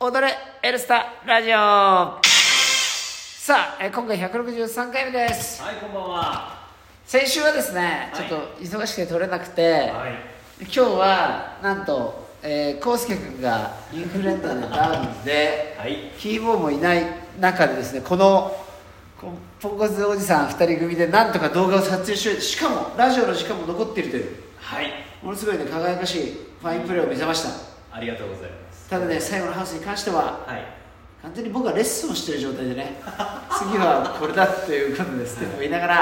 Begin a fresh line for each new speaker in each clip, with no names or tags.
踊れエルスタラジオさあ、えー今回163回目です
はい、こんばんは。
先週はですね、
はい
ちょっと忙しくて撮れなくて、
はい。
今日はなんとえー、康介君がインフルエンザでダウンで
はい。
キーボーもいない中でですねこのこポンコツおじさん2人組でなんとか動画を撮影しようとしかもラジオの時間も残っているという
はい。
ものすごいね輝かしいファインプレーを見せました
ありがとうございます。
ただね最後のハウスに関しては
はい。
完全に僕はレッスンをしてる状態でね 次はこれだということですって言いながら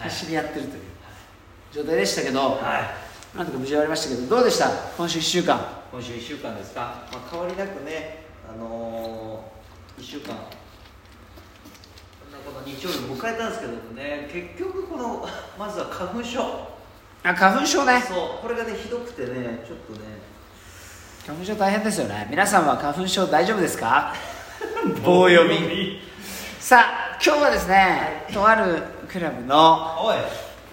い
必死にやってるという状態でしたけど、
はい。
なんとか無事終わりましたけどどうでした？今週1週間
今週一週間ですか？まあ、変わりなくね、あのー、一週間。この日曜日を迎えたんですけどもね、結局この、まずは花粉症。
あ花粉症ね
そう、これがね、ひどくてね、ちょっとね。
花粉症大変ですよね。皆さんは花粉症大丈夫ですか？棒読み。さあ今日はですねとあるクラブの。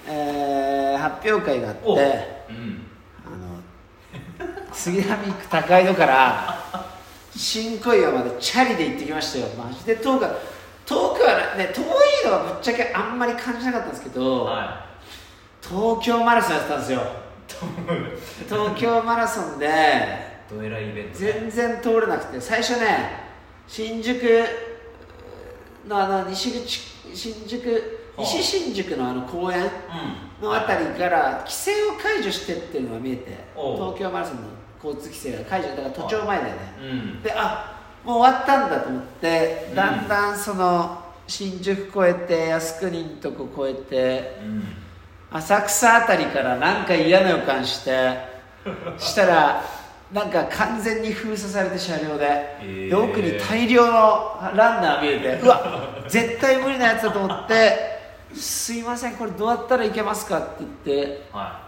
えー発表会があって
おう。ん。
あの杉並区高井戸から新小岩までチャリで行ってきましたよ。マジで遠くは遠くはね遠いのはぶっちゃけあんまり感じなかったんですけど、
は
東京マラソンやってたんですよ。東京マラソンで
い。どえらいイベント、ね。
全然通れなくて最初ね新宿のあの西口新宿
はあ
西新宿のあの公園
うん。
のあたりから規制を解除してっていうのが見えて東京マラソンの交通規制が解除だから都庁前だよね
うん。
であもう終わったんだと思って
うん
だんだんその新宿越えて靖国のとこ越えて
うん。
浅草あたりからなんか嫌な予感して したらなんか完全に封鎖されて車両で,、
ー
で奥に大量のランナー見えて うわ絶対無理なやつだと思って「すいませんこれどうやったらいけますか?」って言って
は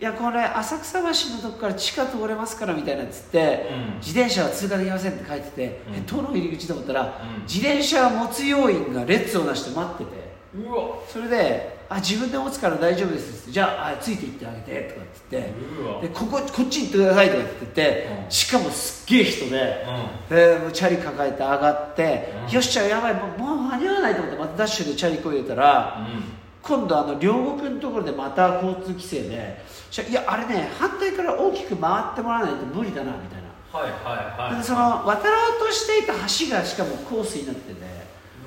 い
やこれ浅草橋のとこから地下通れますからみたいなっつって、
うん
自転車は通過できませんって書いてて、
うん
えどの入り口と思ったら、
ん
自転車を持つ要員が列をなして待ってて
い。うわ。
それで「あ自分で持つから大丈夫です」じゃああついていってあげて」とかって言って。でこここっちに行ってくださいとかって言って、
うん。
しかもすっげえ人で、
う
でもうチャリ抱えて上がって、
うん。
よっしゃやばいもうもう間に合わないと思ってまたダッシュでチャリこいでたら、
ん。
今度あの両国のところでまた交通規制でしいやあれね反対から大きく回ってもらわないと無理だなみたいな、
はいはいはい。
でその渡ろうとしていた橋がしかもコースになってて、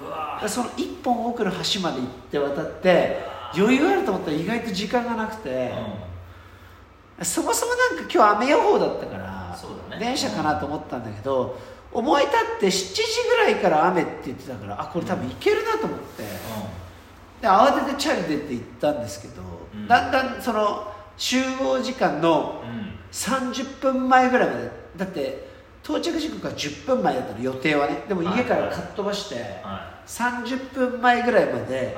うわ。
でその一本奥の橋まで行って渡って余裕あると思ったら意外と時間がなくて、そもそもなんか今日雨予報だったから
ね
電車かなと思ったんだけど、思い立って7時ぐらいから雨って言ってたからあこれ多分行けるなと思って、で慌ててチャリ出て行ったんですけど、
うん
だんだんその集合時間の
うん。うん。
30分前ぐらいまでだって到着時刻が10分前だったの予定はねでも家からかっ飛ばして、
は
30分前ぐらいまで。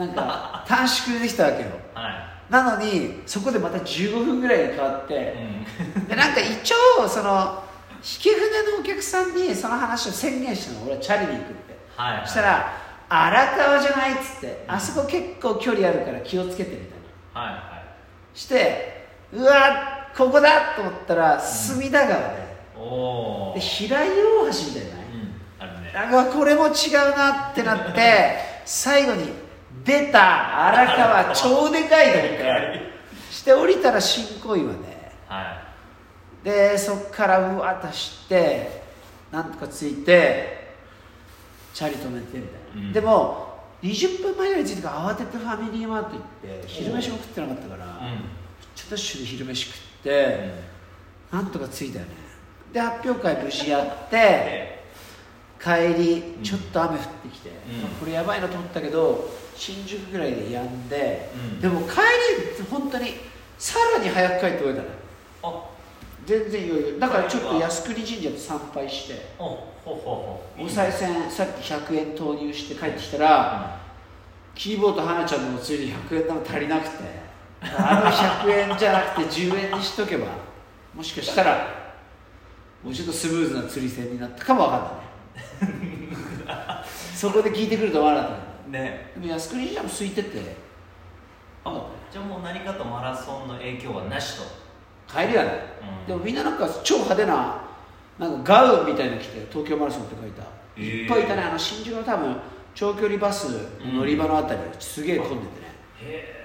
なんか短縮でできたわけよ
は
なのにそこでまた15分ぐらいに変わって
い。、うん。
でなんか一応その引き船のお客さんにその話を宣言したの俺はチャリに行くって、
はい。
そした。ら「荒川じゃない」っつって、あそこ結構距離あるから気をつけてみたいな
はいは
してうわここだと思ったら隅田川で,、
い。おお。
で平井大橋みたいなね
うん。あるね。
あこれも違うなってなって最後に出た。荒川超でかいと思ってして降りたら新小岩で
は
でそっからうわっと走ってなんとか着いてチャリ止めてみたいな、
うん。
でも20分前ぐらいに着いてから慌ててファミリーマート行って昼飯も食ってなかったから、
い。
ちょっと一緒に昼飯食って、なんとか着いたよね。で発表会無事やって
で。
帰り
うん
ちょっと雨降ってきて、
うん。
これやばいなと思ったけど新宿ぐらいでやんで、
うん。
でも帰り本当にさらに早く帰ってこれたね
あ。
全然余裕。だからちょっと靖国神社で参拝して。
お。
賽銭さっき100円投入して帰ってきたら、キーボード花ちゃんのお釣り100円玉足りなくてあの100円じゃなくて10円にしとけばもしかしたらもうちょっとスムーズな釣り銭になったかもわかんないね。そこで聞いてくると思わなかったね。
ね。
でも靖国神社も空いてて。
あ。じゃあもう何かとマラソンの影響はなしと。
帰りはね、
うん。
でもみんななんか超派手ななんかガウンみたいなの着て東京マラソンって書いた、
へー。
いっぱいいたねあの新宿の多分長距離バスの乗り場のあたり、すげえ混んでてね。
へ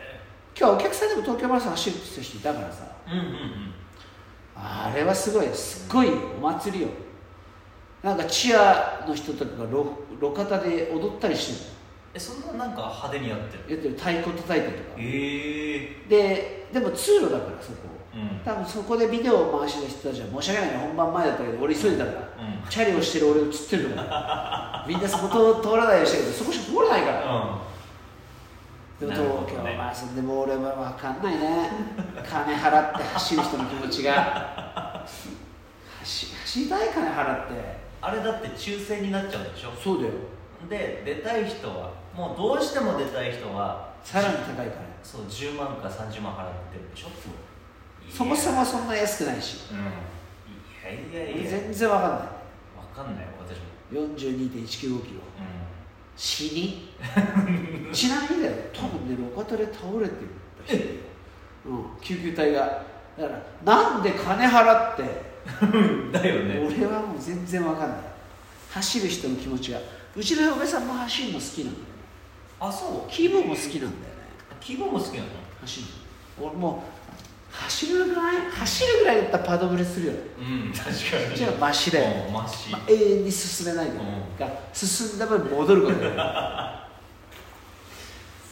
今日はお客さんでも東京マラソン走るって人いたからさ。
えうんうんうん。
あれはすごいすっごいお祭りよ。なんかチアの人とかが路路肩で踊ったりして
えそんななんか派手にやってる
るやってる太鼓叩いたりとか。
ええ。
ででも通路だからそこ。
うん。
多分そこでビデオを回してた人たちは申し訳ないね。本番前だったけど俺急いでたから、
うん。
チャリをしてる俺映ってるからみんなそこ通通らないようにしてるけどそこしか通れないから、でも
なるほどね。
東京マラソンでも俺は分かんないね。金払って走る人の気持ちが。走走りたい金払って。
あれだって抽選になっちゃうんでしょ？
そうだよ
で出たい人はもうどうしても出たい人は
さらに高い金。
そう10万か30万払ってるでしょ？
そもそ
も
もそんな安くないし。
うん。いやいやいや。
全然分かんない。
わかんない私も。
42.195キロ。
う
死に？ちなみにだよ。多分ね路肩で倒れてるうん、救急隊が。だからなんで金払って？
ん だよね。
俺はもう全然わかんない。走る人の気持ちがうちの嫁さんも走るの好きなんだよね
あそう？
キーボーも好きなんだよね。
希望も好きなの？
走るの。俺もう走るぐらい走るぐらいだったらパドブレするよね。
うん確かに。
じゃあマシだよね。
うんマシ。
まあ、永遠に進めないで、
うん。
が進んだ分戻ることだよね。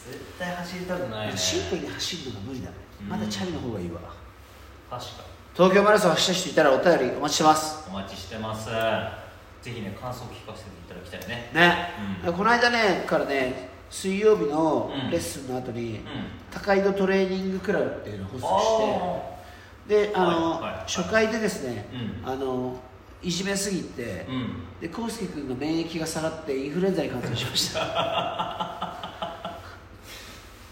絶対走りたくないね。
シンプルに走るのが無理だねまだチャリの方がいいわ。
確か
東京マラソン走った人いたらお便りお待ちしてます。
お待ちしてますぜひね感想聞かせていただきたいね。
ね、
うん。
この間ねからね水曜日の
うん。
レッスンの後に、
うん。
高井戸トレーニングクラブっていうのを発足してであの、
はいはい
初回でですね、
うん。
あのいじめすぎて、
うん。
で康介君が免疫が下がってインフルエンザに感染しました。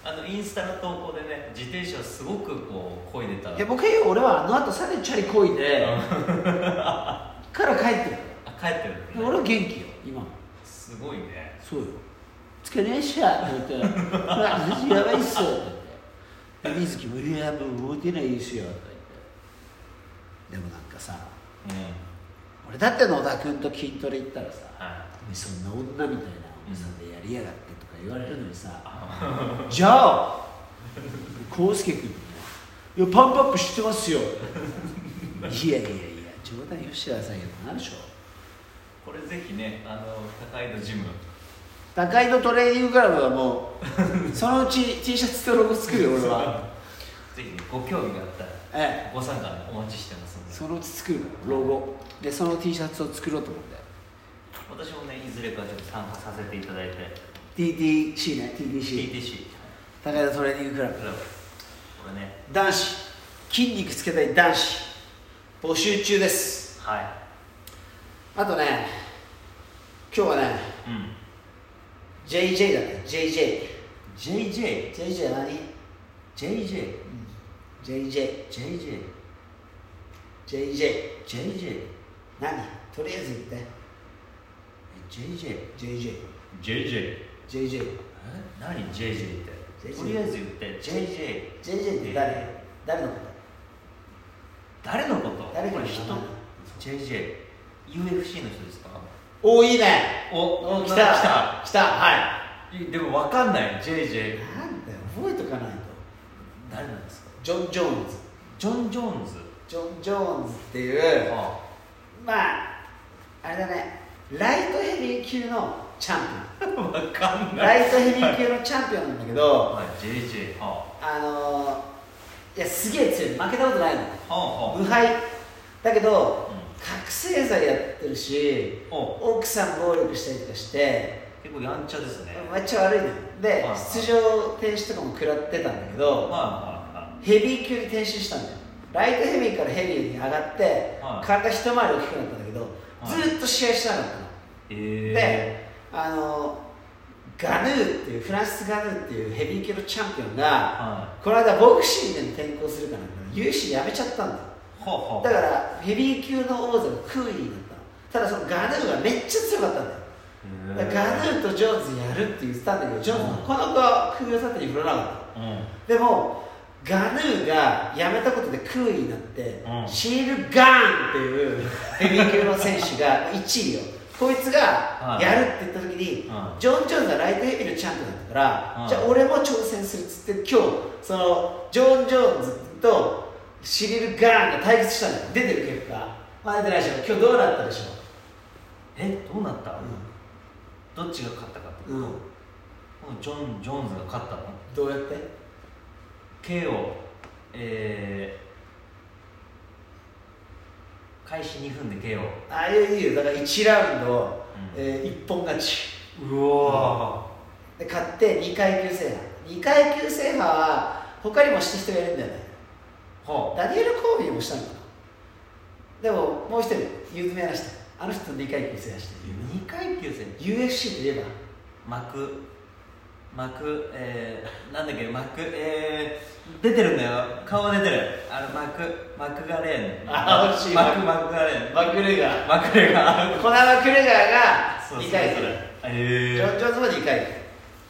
あのインスタの投稿でね自転車すごくこう漕いでた。
いや僕は俺はあの後さらにチャリこいでから帰ってる。
あ帰ってる
で俺は元気よ今。
すごいね。
そうよ「疲れました」って言ったら「うわ私やばいっす」って言って。で水木も「いやもう動てないですよ」とか言って。でもなんかさ
うん。
俺だって野田君と筋トレ行ったらさ
は「
お前そんな女みたいなおじさんでやりやがって」とか言われるのにさ「じゃあ康介君いやパンプアップしてますよ」いやいやいや冗談よしてくださいよ。なるでしょ
いこれぜひねあの高井のジム。
高井のトレーニングクラブはもう そのうち T シャツとロゴ作るよ俺は。
ぜひねご興味があったら
ええ。
ご参加ねお待ちしてますので。
そのうち作るからロゴ。でその T シャツを作ろうと思って。
私もねいずれかちょっと参加させていただいて。
TTC ね TTC
TTC
高井戸トレーニングクラブ。
クラブ。これね。
男子。筋肉つけたい男子。募集中です。
はい
あとね今日はね
うん。
JJ だね JJ
JJ
JJ は何
JJ
JJ
JJ
JJ
JJ
何？とりあえず言って。
JJ
JJ
JJ
JJ
え？何？JJ って？とりあえず言って。JJ
JJ って誰？誰のこ
誰のこと？
誰かの？
人 JJ UFC の人ですか？
とおいいね。
お
お来た。
来た。
来た。はい。
でも分かんない。JJ
なんだよ。覚えとかないと。
誰なんですか？
ジョン・ジョーンズ
ジョン・ジョーンズ
ジョン・ジョーンズっていう
あ
まああれだね。ライトヘビー級のチャン
分かん
ピオン
ない。
ライトヘビー級のチャンピオンなんだけど
はい。JJ は
あのー、いやすげえ強い。負けたことないの。
あは
無敗。だけど覚醒剤やってるし
お
奥さん暴力したりとかして
結構やんちゃですね。
めっちゃ悪いのよで
はい
出場停止とかも食らってたんだけど
まあまあ
ヘビー級に転身したんだよ。ライトヘビーからヘビーに上がって、
はい。
体一回り大きくなったんだけど、
はい。
ずっと試合してなかったの、
え。ー、
であのガヌーっていうフランスガヌーっていうヘビー級のチャンピオンが
は
この間ボクシングに転向するかなんか UFC やめちゃったんだよだからヘビー級の王座が空位になったの。ただそのガヌーがめっちゃ強かったんだよ。ガヌーとジョーンズやるって言ってたんだけどジョーンズはこの子は空位を盾に振らなかった
うん。
でもガヌーが辞めたことで空位になって、
うん。
シール・ガーンっていうヘビー級の選手が1位よ。こいつが
はい。
やるって言った時に、
うん。
ジョン・ジョーンズはライトヘビーのチャンピオンだったから、
うん。
じゃあ俺も挑戦するっつって今日そのジョン・ジョーンズとシリル・ガーンが対決したんだよ。出てる結果。まあ出てないでしょ今日どうなったでしょ
えどうなった、どっちが勝ったかって
う、うん、
ジョン・ジョーンズが勝ったの？
どうやって
？KO えー、開始2分で KO
ああいういいよ。だから1ラウンド、
うん。
えー一本勝ち。
うわ
で勝って2階級制覇。2階級制覇は他にもした人がいるんだよね
は
ダニエル・コービーもしたのかな。でももう一人有名な人。あの人2階級制覇して。る
2階級戦
UFC といえば。
幕幕えー、なんだっけ？幕えー、出てるんだよ。顔出てる。あの幕マクガレーン。
あ惜しい。
マクマクガレーン。
マクレガー。
マクレガー。
コナー・マクレガーが
そうそう
2階級。
それえ
ジョン・
ー、
ジョズも2階級。こ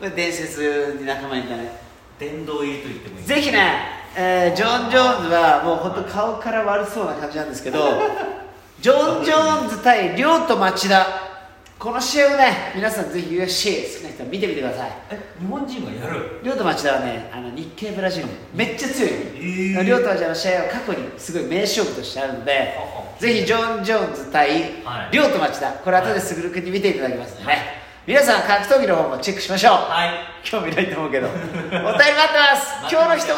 れ伝説に仲間にいたね。
殿堂入りと言ってもいい。
ぜひね、えージョン・ジョーンズはもう本当顔から悪そうな感じなんですけど ジョン・ジョーンズ対亮と町田。この試合をね皆さんぜひ UFC 好きな人は見てみてください。
え日本人がやる？
亮と町田はねあの日系ブラジルめっちゃ強い。
ー。
亮と町田の試合は過去にすごい名勝負としてあるので
はは
ぜひジョン・ジョーンズ対
はい。
亮と町田。これ後で卓君に見ていただきますのでね、皆さん格闘技の方もチェックしましょう。
はい。
興味ないと思うけど。お便り待ってます。今日の一言